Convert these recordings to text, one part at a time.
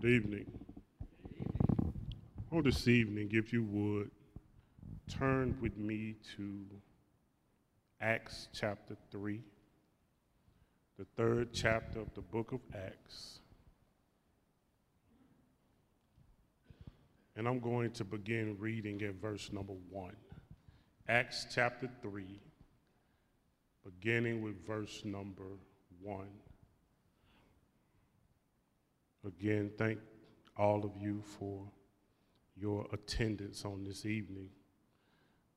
Good evening. Oh, this evening, if you would, turn with me to Acts chapter 3, the third chapter of the book of Acts. And I'm going to begin reading at verse number 1. Acts chapter 3, beginning with verse number 1. Again, thank all of you for your attendance on this evening.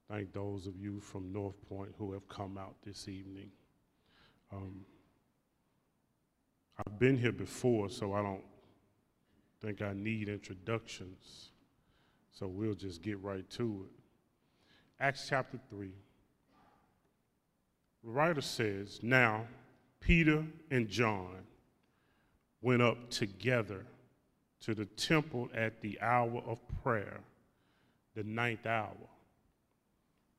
Thank those of you from North Point who have come out this evening. Um, I've been here before, so I don't think I need introductions. So we'll just get right to it. Acts chapter 3. The writer says, Now Peter and John went up together to the temple at the hour of prayer, the ninth hour.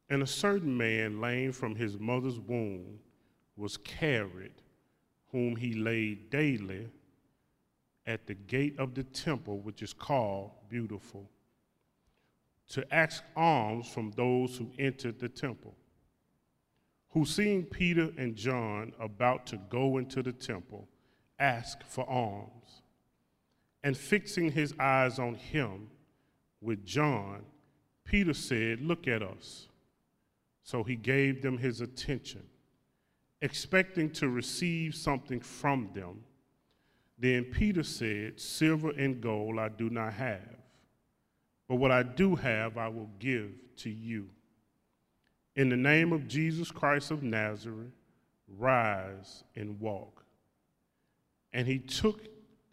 And a certain man, lame from his mother's womb, was carried, whom he laid daily at the gate of the temple, which is called Beautiful, to ask alms from those who entered the temple. Who, seeing Peter and John about to go into the temple, ask for alms. And fixing his eyes on him with John, Peter said, Look at us. So he gave them his attention, expecting to receive something from them. Then Peter said, Silver and gold I do not have, but what I do have I will give to you. In the name of Jesus Christ of Nazareth, rise and walk. And he took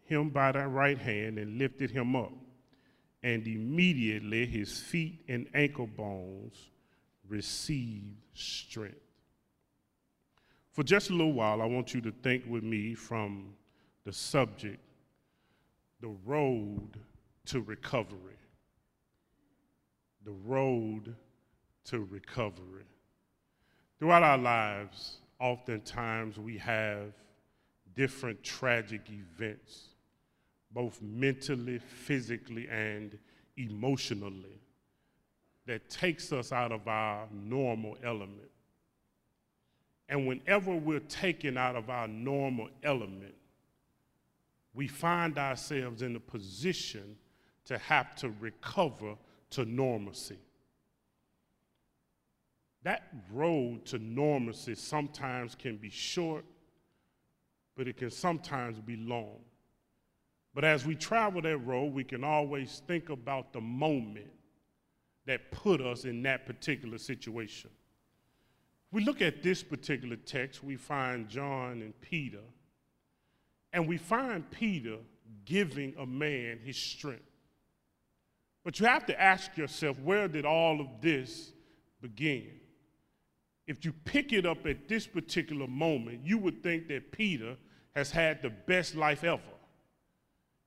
him by the right hand and lifted him up. And immediately his feet and ankle bones received strength. For just a little while, I want you to think with me from the subject the road to recovery. The road to recovery. Throughout our lives, oftentimes we have different tragic events, both mentally, physically, and emotionally, that takes us out of our normal element. And whenever we're taken out of our normal element, we find ourselves in a position to have to recover to normalcy. That road to normalcy sometimes can be short but it can sometimes be long. But as we travel that road, we can always think about the moment that put us in that particular situation. We look at this particular text, we find John and Peter, and we find Peter giving a man his strength. But you have to ask yourself, where did all of this begin? If you pick it up at this particular moment, you would think that Peter has had the best life ever.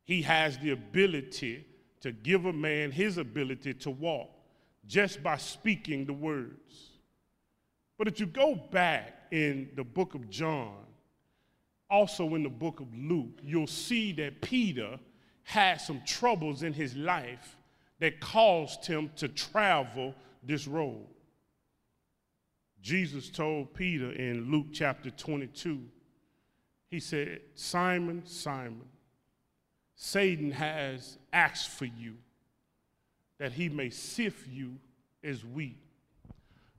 He has the ability to give a man his ability to walk just by speaking the words. But if you go back in the book of John, also in the book of Luke, you'll see that Peter had some troubles in his life that caused him to travel this road. Jesus told Peter in Luke chapter 22 he said, Simon, Simon, Satan has asked for you that he may sift you as wheat.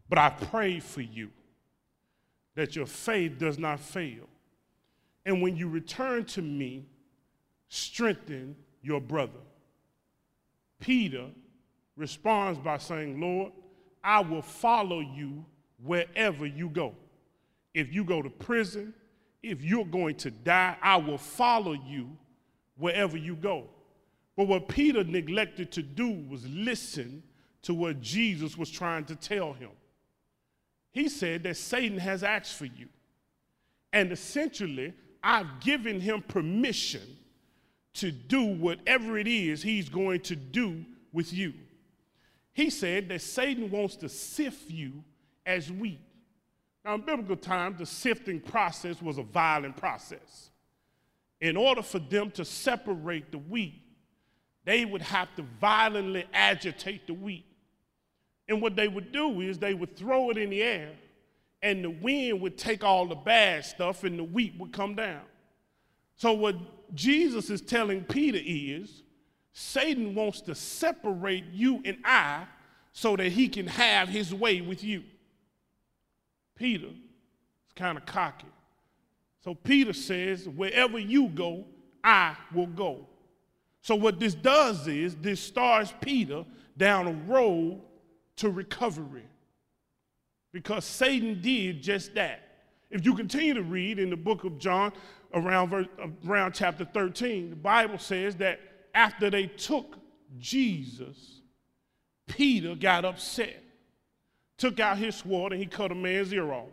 But I pray for you that your faith does not fail. And when you return to me, strengthen your brother. Peter responds by saying, Lord, I will follow you wherever you go. If you go to prison, if you're going to die, I will follow you wherever you go. But what Peter neglected to do was listen to what Jesus was trying to tell him. He said that Satan has asked for you. And essentially, I've given him permission to do whatever it is he's going to do with you. He said that Satan wants to sift you as wheat. Now, in biblical times, the sifting process was a violent process. in order for them to separate the wheat, they would have to violently agitate the wheat. And what they would do is they would throw it in the air, and the wind would take all the bad stuff, and the wheat would come down. So, what Jesus is telling Peter is Satan wants to separate you and I so that he can have his way with you. Peter is kind of cocky. So Peter says, Wherever you go, I will go. So what this does is this starts Peter down a road to recovery. Because Satan did just that. If you continue to read in the book of John, around, verse, around chapter 13, the Bible says that after they took Jesus, Peter got upset, took out his sword, and he cut a man's ear off.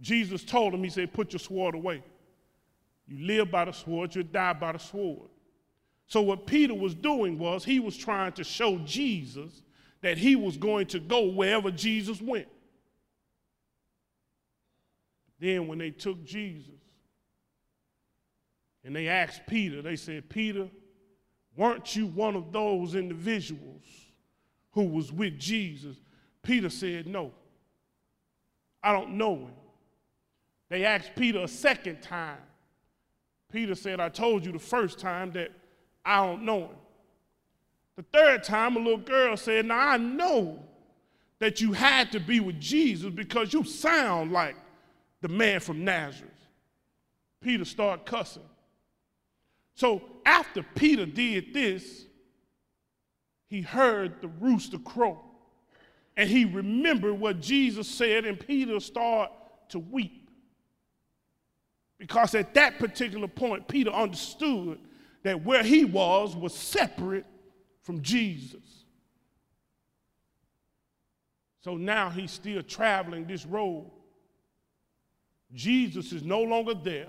Jesus told him, He said, Put your sword away. You live by the sword, you die by the sword. So, what Peter was doing was he was trying to show Jesus that he was going to go wherever Jesus went. Then, when they took Jesus, and they asked Peter, they said, Peter, weren't you one of those individuals who was with Jesus? Peter said, No, I don't know him. They asked Peter a second time. Peter said, I told you the first time that I don't know him. The third time, a little girl said, Now I know that you had to be with Jesus because you sound like the man from Nazareth. Peter started cussing. So after Peter did this, he heard the rooster crow. And he remembered what Jesus said, and Peter started to weep. Because at that particular point, Peter understood that where he was was separate from Jesus. So now he's still traveling this road. Jesus is no longer there,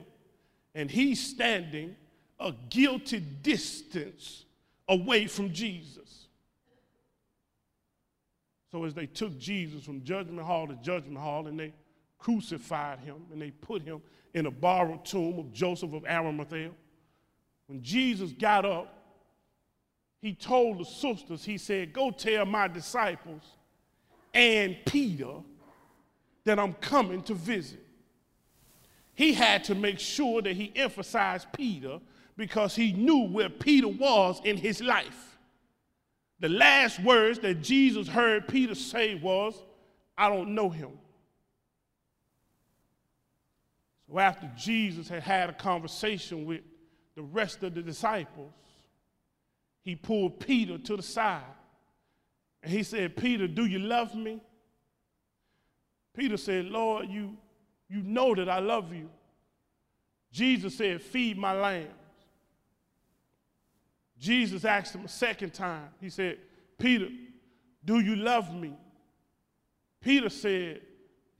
and he's standing a guilty distance away from Jesus. So as they took Jesus from judgment hall to judgment hall and they crucified him and they put him in a borrowed tomb of Joseph of Arimathea, when Jesus got up, he told the sisters, he said, Go tell my disciples and Peter that I'm coming to visit. He had to make sure that he emphasized Peter because he knew where Peter was in his life. The last words that Jesus heard Peter say was, I don't know him. So after Jesus had had a conversation with the rest of the disciples, he pulled Peter to the side and he said, Peter, do you love me? Peter said, Lord, you, you know that I love you. Jesus said, Feed my lambs. Jesus asked him a second time. He said, Peter, do you love me? Peter said,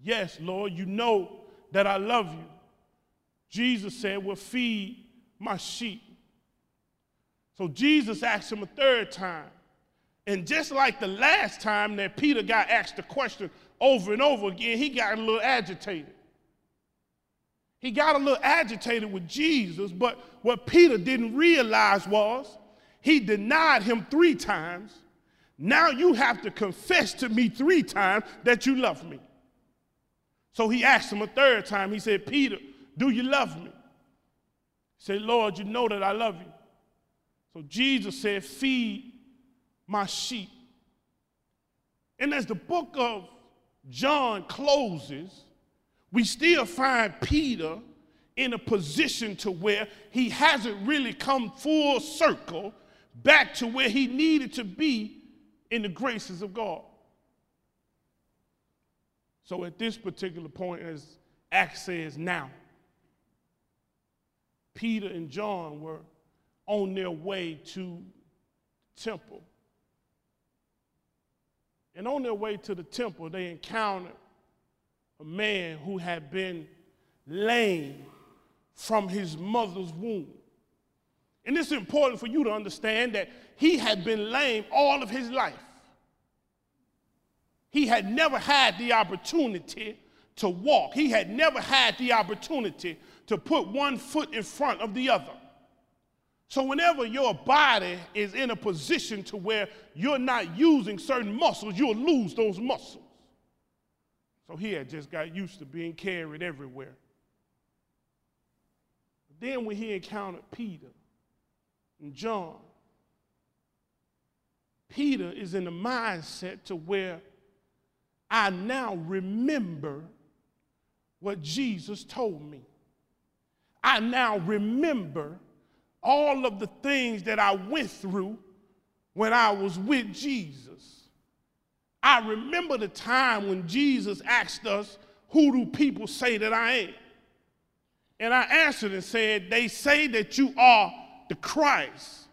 Yes, Lord, you know that I love you. Jesus said, Well, feed my sheep. So Jesus asked him a third time. And just like the last time that Peter got asked the question over and over again, he got a little agitated. He got a little agitated with Jesus, but what Peter didn't realize was he denied him three times. Now you have to confess to me three times that you love me. So he asked him a third time. He said, Peter, do you love me? He said, Lord, you know that I love you. So Jesus said, Feed my sheep. And as the book of John closes, we still find Peter in a position to where he hasn't really come full circle back to where he needed to be in the graces of God. So at this particular point, as Acts says now, Peter and John were on their way to the temple. And on their way to the temple, they encountered a man who had been lame from his mother's womb. And it's important for you to understand that he had been lame all of his life. He had never had the opportunity to walk. He had never had the opportunity to put one foot in front of the other. So whenever your body is in a position to where you're not using certain muscles, you'll lose those muscles. So he had just got used to being carried everywhere. Then when he encountered Peter and John, Peter is in the mindset to where I now remember what Jesus told me. I now remember all of the things that I went through when I was with Jesus. I remember the time when Jesus asked us, Who do people say that I am? And I answered and said, They say that you are the Christ.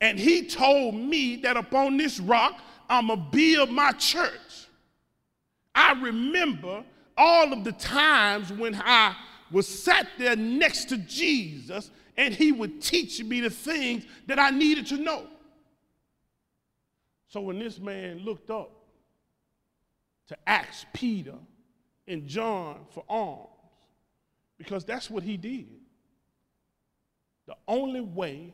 And he told me that upon this rock, I'm going to build my church. I remember all of the times when I was sat there next to Jesus and he would teach me the things that I needed to know. So when this man looked up to ask Peter and John for alms, because that's what he did, the only way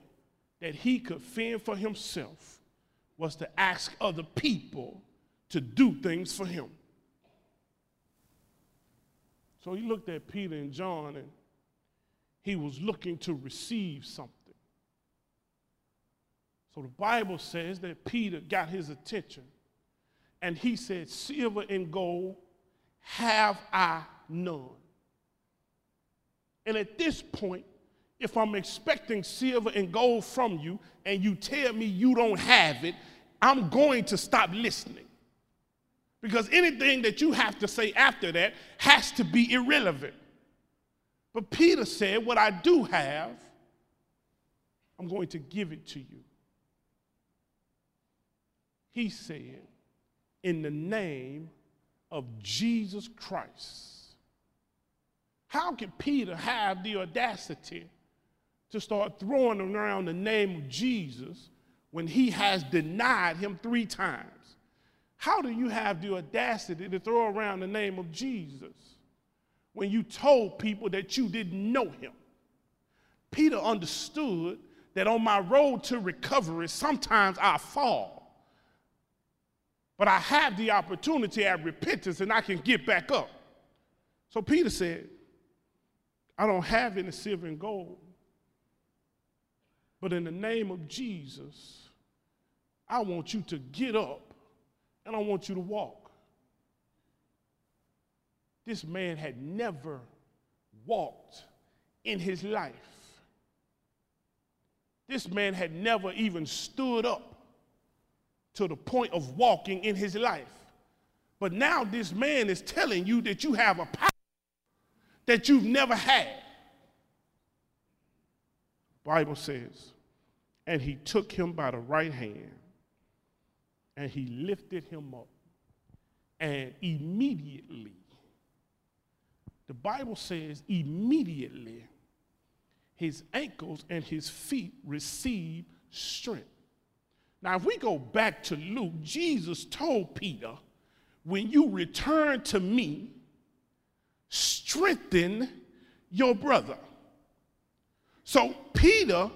that he could fend for himself was to ask other people to do things for him. So he looked at Peter and John and he was looking to receive something. So the Bible says that Peter got his attention and he said, Silver and gold have I none. And at this point, if I'm expecting silver and gold from you and you tell me you don't have it, I'm going to stop listening. Because anything that you have to say after that has to be irrelevant. But Peter said, What I do have, I'm going to give it to you. He said, In the name of Jesus Christ. How can Peter have the audacity to start throwing around the name of Jesus when he has denied him three times? How do you have the audacity to throw around the name of Jesus? when you told people that you didn't know him. Peter understood that on my road to recovery, sometimes I fall. But I have the opportunity at repentance and I can get back up. So Peter said, I don't have any silver and gold. But in the name of Jesus, I want you to get up and I want you to walk. This man had never walked in his life. This man had never even stood up to the point of walking in his life. But now this man is telling you that you have a power that you've never had. Bible says, and he took him by the right hand and he lifted him up and immediately the Bible says immediately his ankles and his feet received strength. Now, if we go back to Luke, Jesus told Peter, When you return to me, strengthen your brother. So Peter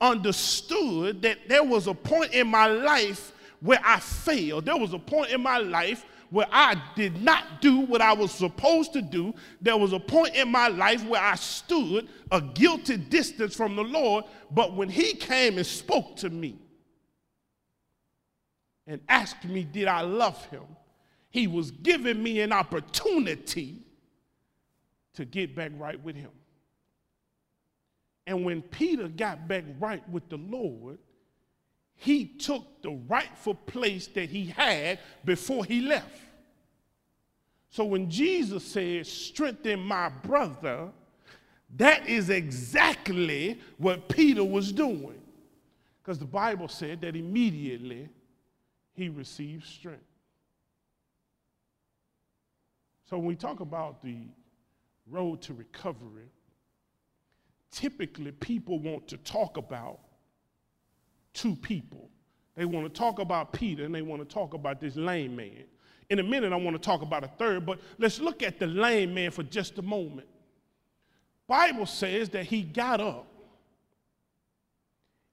understood that there was a point in my life where I failed. There was a point in my life where I did not do what I was supposed to do. There was a point in my life where I stood a guilty distance from the Lord, but when He came and spoke to me and asked me, Did I love Him? He was giving me an opportunity to get back right with Him. And when Peter got back right with the Lord, he took the rightful place that he had before he left. So when Jesus said, strengthen my brother, that is exactly what Peter was doing. Because the Bible said that immediately he received strength. So when we talk about the road to recovery, typically people want to talk about two people. They want to talk about Peter and they want to talk about this lame man. In a minute, I want to talk about a third, but let's look at the lame man for just a moment. Bible says that he got up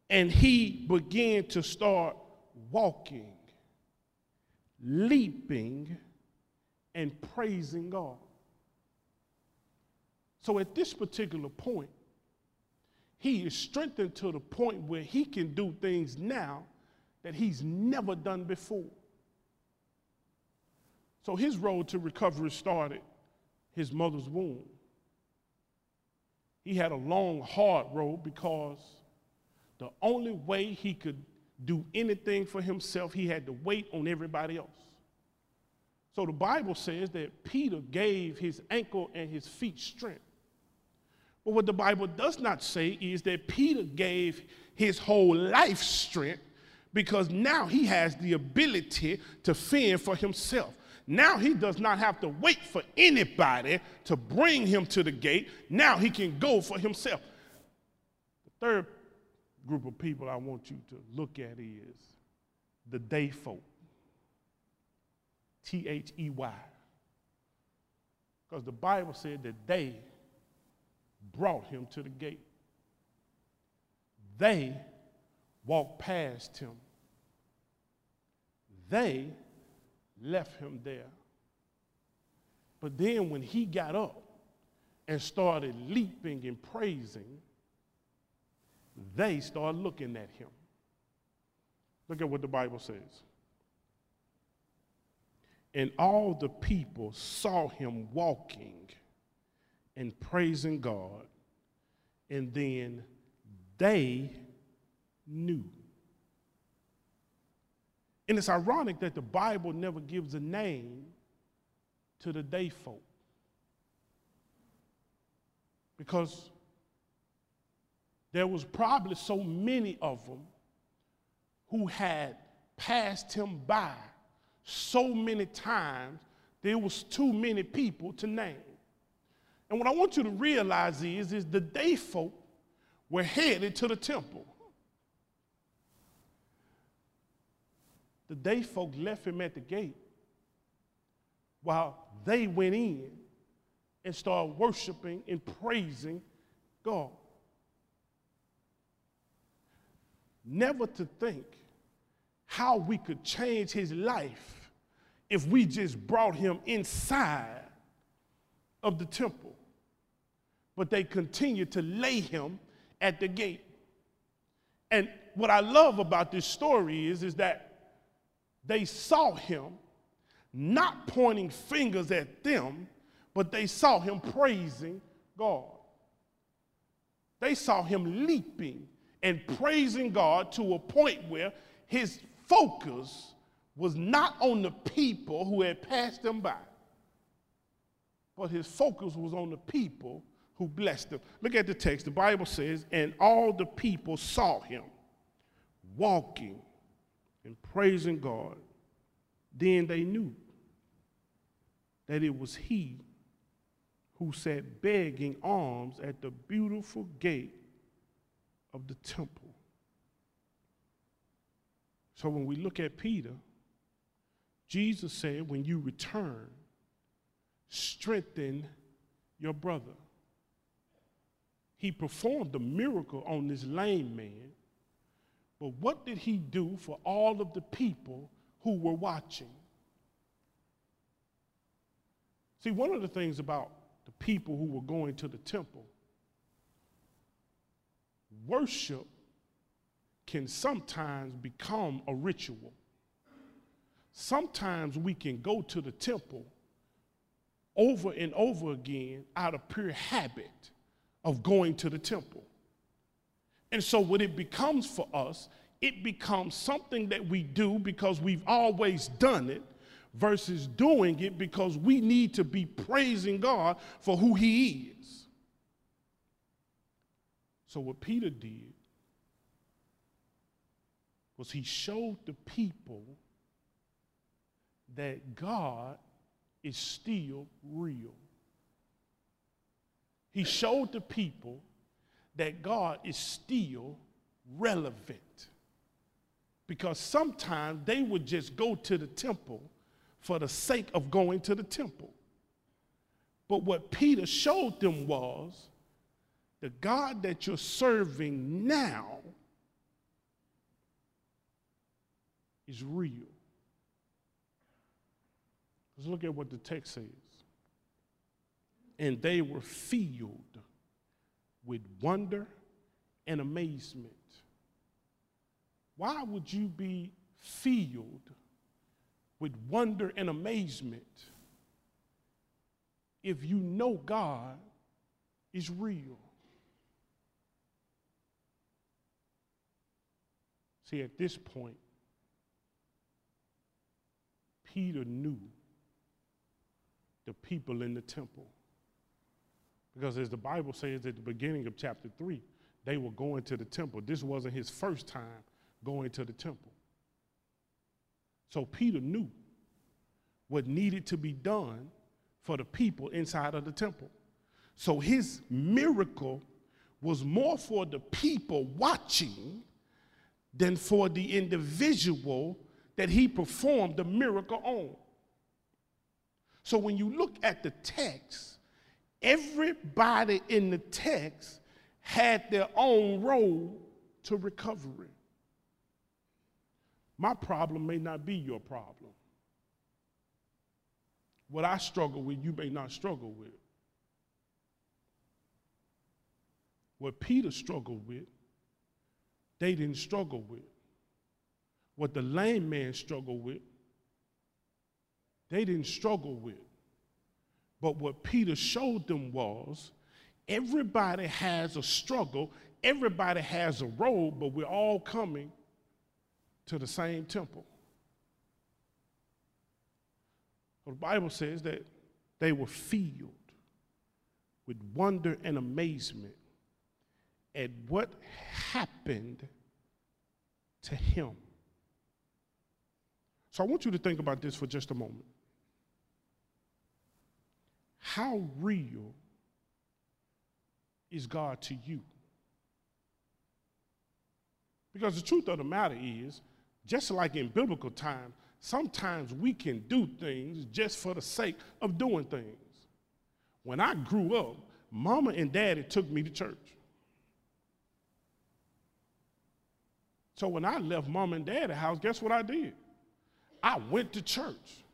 and he began to start walking, leaping, and praising God. So at this particular point, he is strengthened to the point where he can do things now that he's never done before. So his road to recovery started his mother's womb. He had a long, hard road because the only way he could do anything for himself, he had to wait on everybody else. So the Bible says that Peter gave his ankle and his feet strength. But what the Bible does not say is that Peter gave his whole life strength because now he has the ability to fend for himself. Now he does not have to wait for anybody to bring him to the gate. Now he can go for himself. The third group of people I want you to look at is the day folk. T H E Y. Because the Bible said that they brought him to the gate. They walked past him. They left him there. But then when he got up and started leaping and praising, they started looking at him. Look at what the Bible says. And all the people saw him walking and praising God, and then they knew. And it's ironic that the Bible never gives a name to the day folk. Because there was probably so many of them who had passed him by so many times, there was too many people to name. And what I want you to realize is, is the day folk were headed to the temple. The day folk left him at the gate while they went in and started worshiping and praising God. Never to think how we could change his life if we just brought him inside of the temple. But they continued to lay him at the gate. And what I love about this story is, is that they saw him not pointing fingers at them, but they saw him praising God. They saw him leaping and praising God to a point where his focus was not on the people who had passed him by, but his focus was on the people who blessed him. Look at the text. The Bible says, And all the people saw him walking and praising God. Then they knew that it was he who sat begging alms at the beautiful gate of the temple. So when we look at Peter, Jesus said, when you return, strengthen your brother. He performed a miracle on this lame man, but what did he do for all of the people who were watching? See, one of the things about the people who were going to the temple, worship can sometimes become a ritual. Sometimes we can go to the temple over and over again out of pure habit of going to the temple. And so, what it becomes for us, it becomes something that we do because we've always done it versus doing it because we need to be praising God for who He is. So, what Peter did was he showed the people that God is still real. He showed the people that God is still relevant. Because sometimes they would just go to the temple for the sake of going to the temple. But what Peter showed them was the God that you're serving now is real. Let's look at what the text says. And they were filled with wonder and amazement. Why would you be filled with wonder and amazement if you know God is real? See, at this point, Peter knew the people in the temple. Because as the Bible says at the beginning of chapter 3, they were going to the temple. This wasn't his first time going to the temple. So Peter knew what needed to be done for the people inside of the temple. So his miracle was more for the people watching than for the individual that he performed the miracle on. So when you look at the text, everybody in the text had their own role to recovery. My problem may not be your problem. What I struggle with, you may not struggle with. What Peter struggled with, they didn't struggle with. What the lame man struggled with, they didn't struggle with. But what Peter showed them was everybody has a struggle, everybody has a role, but we're all coming to the same temple. The Bible says that they were filled with wonder and amazement at what happened to him. So I want you to think about this for just a moment. How real is God to you? Because the truth of the matter is, just like in biblical times, sometimes we can do things just for the sake of doing things. When I grew up, mama and daddy took me to church. So when I left mom and dad's house, guess what I did? I went to church.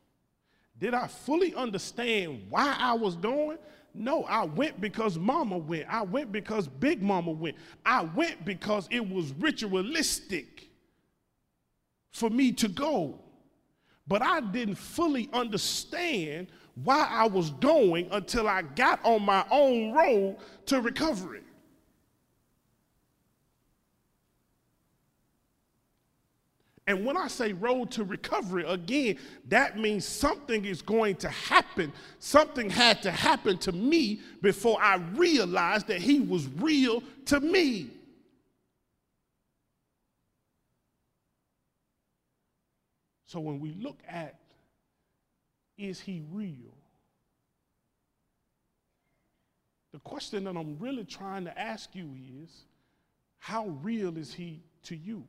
Did I fully understand why I was going? No, I went because mama went. I went because big mama went. I went because it was ritualistic for me to go. But I didn't fully understand why I was going until I got on my own road to recovery. And when I say road to recovery, again, that means something is going to happen. Something had to happen to me before I realized that he was real to me. So when we look at is he real? The question that I'm really trying to ask you is how real is he to you?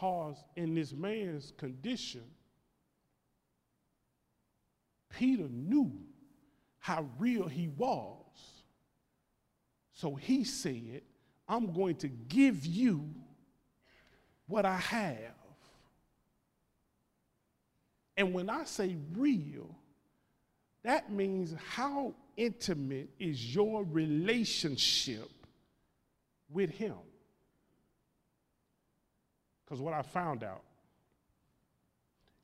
Because in this man's condition, Peter knew how real he was. So he said, I'm going to give you what I have. And when I say real, that means how intimate is your relationship with him? Because what I found out,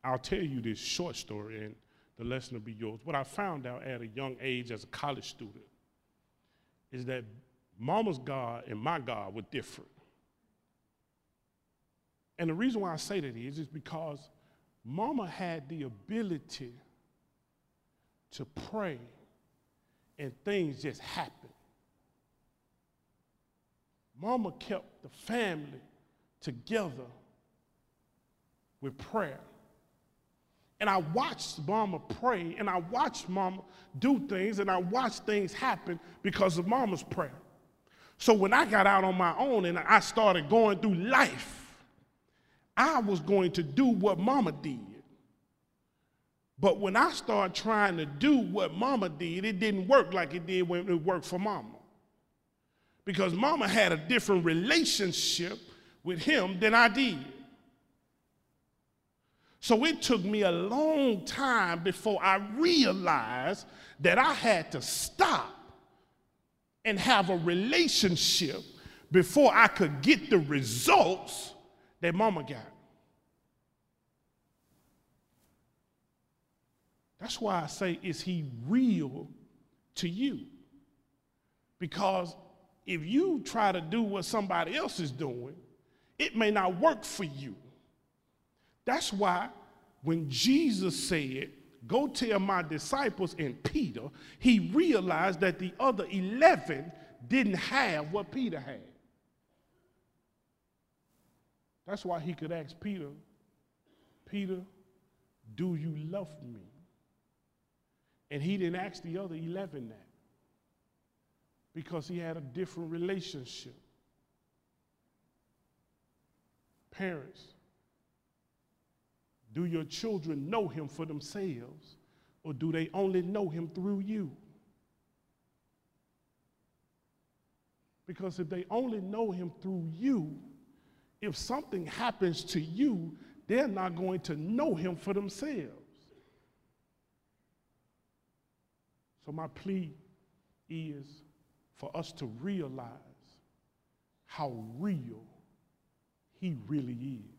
I'll tell you this short story and the lesson will be yours. What I found out at a young age as a college student is that mama's God and my God were different. And the reason why I say that is, is because mama had the ability to pray and things just happened. Mama kept the family together with prayer. And I watched mama pray and I watched mama do things and I watched things happen because of mama's prayer. So when I got out on my own and I started going through life, I was going to do what mama did. But when I started trying to do what mama did, it didn't work like it did when it worked for mama. Because mama had a different relationship with him than I did. So it took me a long time before I realized that I had to stop and have a relationship before I could get the results that mama got. That's why I say, is he real to you? Because if you try to do what somebody else is doing, it may not work for you. That's why when Jesus said, Go tell my disciples and Peter, he realized that the other 11 didn't have what Peter had. That's why he could ask Peter, Peter, do you love me? And he didn't ask the other 11 that because he had a different relationship. Parents, do your children know him for themselves or do they only know him through you? Because if they only know him through you, if something happens to you, they're not going to know him for themselves. So, my plea is for us to realize how real he really is.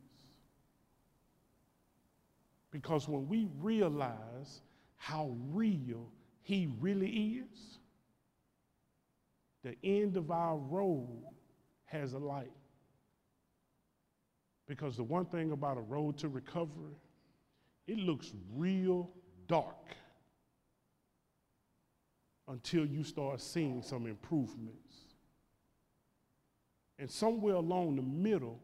Because when we realize how real he really is, the end of our road has a light. Because the one thing about a road to recovery, it looks real dark until you start seeing some improvements. And somewhere along the middle,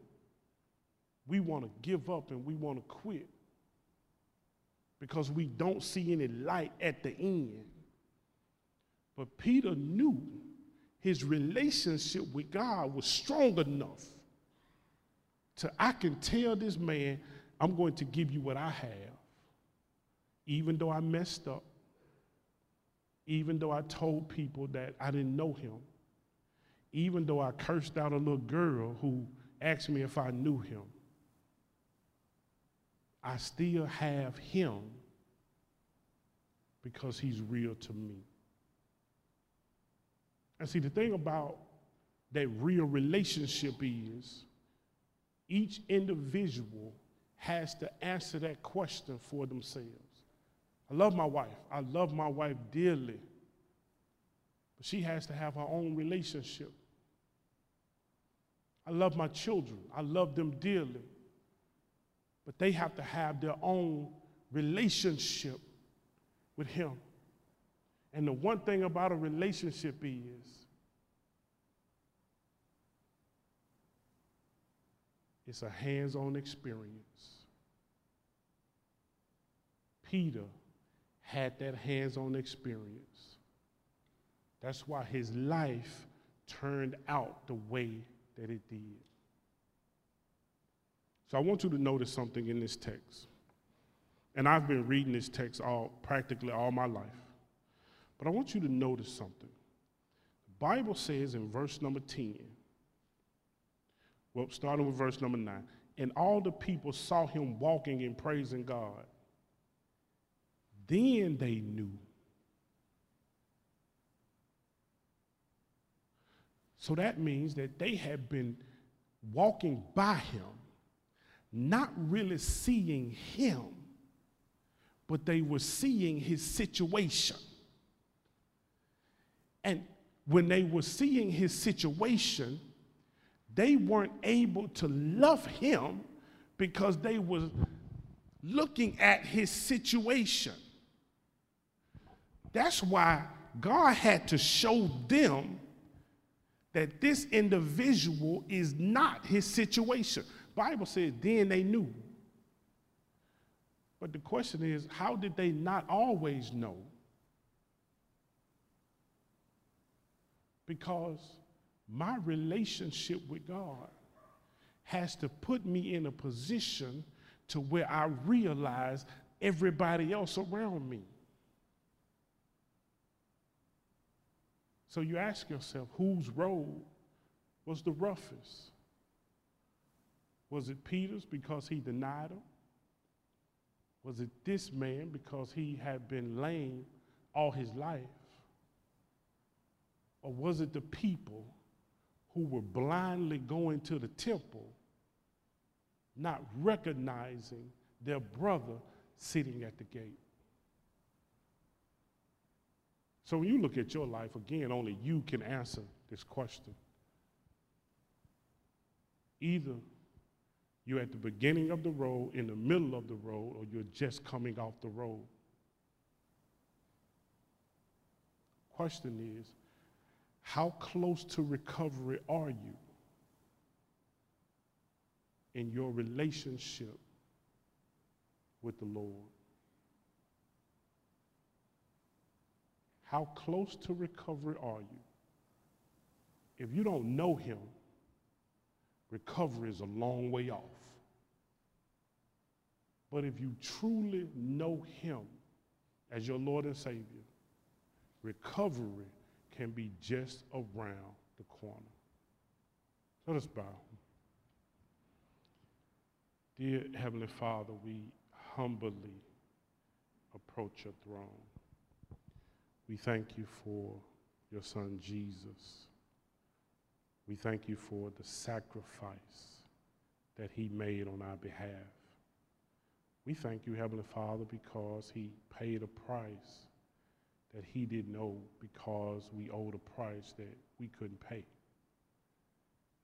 we want to give up and we want to quit because we don't see any light at the end. But Peter knew his relationship with God was strong enough to I can tell this man, I'm going to give you what I have, even though I messed up even though I told people that I didn't know him, even though I cursed out a little girl who asked me if I knew him, I still have him because he's real to me. And see, the thing about that real relationship is each individual has to answer that question for themselves. I love my wife. I love my wife dearly. But she has to have her own relationship. I love my children. I love them dearly. But they have to have their own relationship with Him. And the one thing about a relationship is it's a hands on experience. Peter had that hands on experience. That's why his life turned out the way that it did. So I want you to notice something in this text. And I've been reading this text all practically all my life. But I want you to notice something. The Bible says in verse number 10, well, starting with verse number 9, and all the people saw him walking and praising God. Then they knew. So that means that they had been walking by him, not really seeing him, but they were seeing his situation. And when they were seeing his situation, they weren't able to love him because they were looking at his situation. That's why God had to show them that this individual is not his situation. Bible says then they knew. But the question is, how did they not always know? Because my relationship with God has to put me in a position to where I realize everybody else around me. So you ask yourself, whose road was the roughest? Was it Peter's because he denied him? Was it this man because he had been lame all his life? Or was it the people who were blindly going to the temple, not recognizing their brother sitting at the gate? So when you look at your life, again, only you can answer this question. Either you're at the beginning of the road, in the middle of the road, or you're just coming off the road. Question is, how close to recovery are you in your relationship with the Lord? How close to recovery are you? If you don't know Him, recovery is a long way off. But if you truly know Him as your Lord and Savior, recovery can be just around the corner. Let us bow. Dear Heavenly Father, we humbly approach your throne. We thank you for your Son Jesus. We thank you for the sacrifice that he made on our behalf. We thank you, Heavenly Father, because he paid a price that he didn't know because we owed a price that we couldn't pay.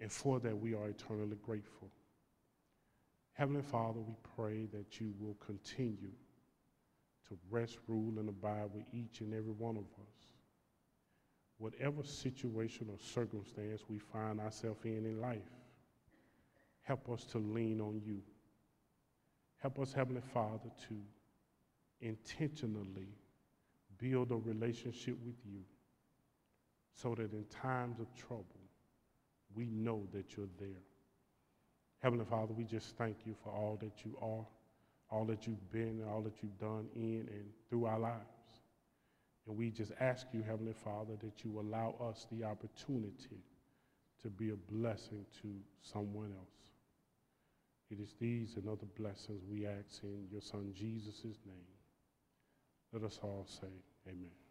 And for that, we are eternally grateful. Heavenly Father, we pray that you will continue to rest, rule, and abide with each and every one of us. Whatever situation or circumstance we find ourselves in in life, help us to lean on you. Help us, Heavenly Father, to intentionally build a relationship with you so that in times of trouble, we know that you're there. Heavenly Father, we just thank you for all that you are, all that you've been, and all that you've done in and through our lives. And we just ask you, Heavenly Father, that you allow us the opportunity to be a blessing to someone else. It is these and other blessings we ask in your Son Jesus' name. Let us all say, Amen.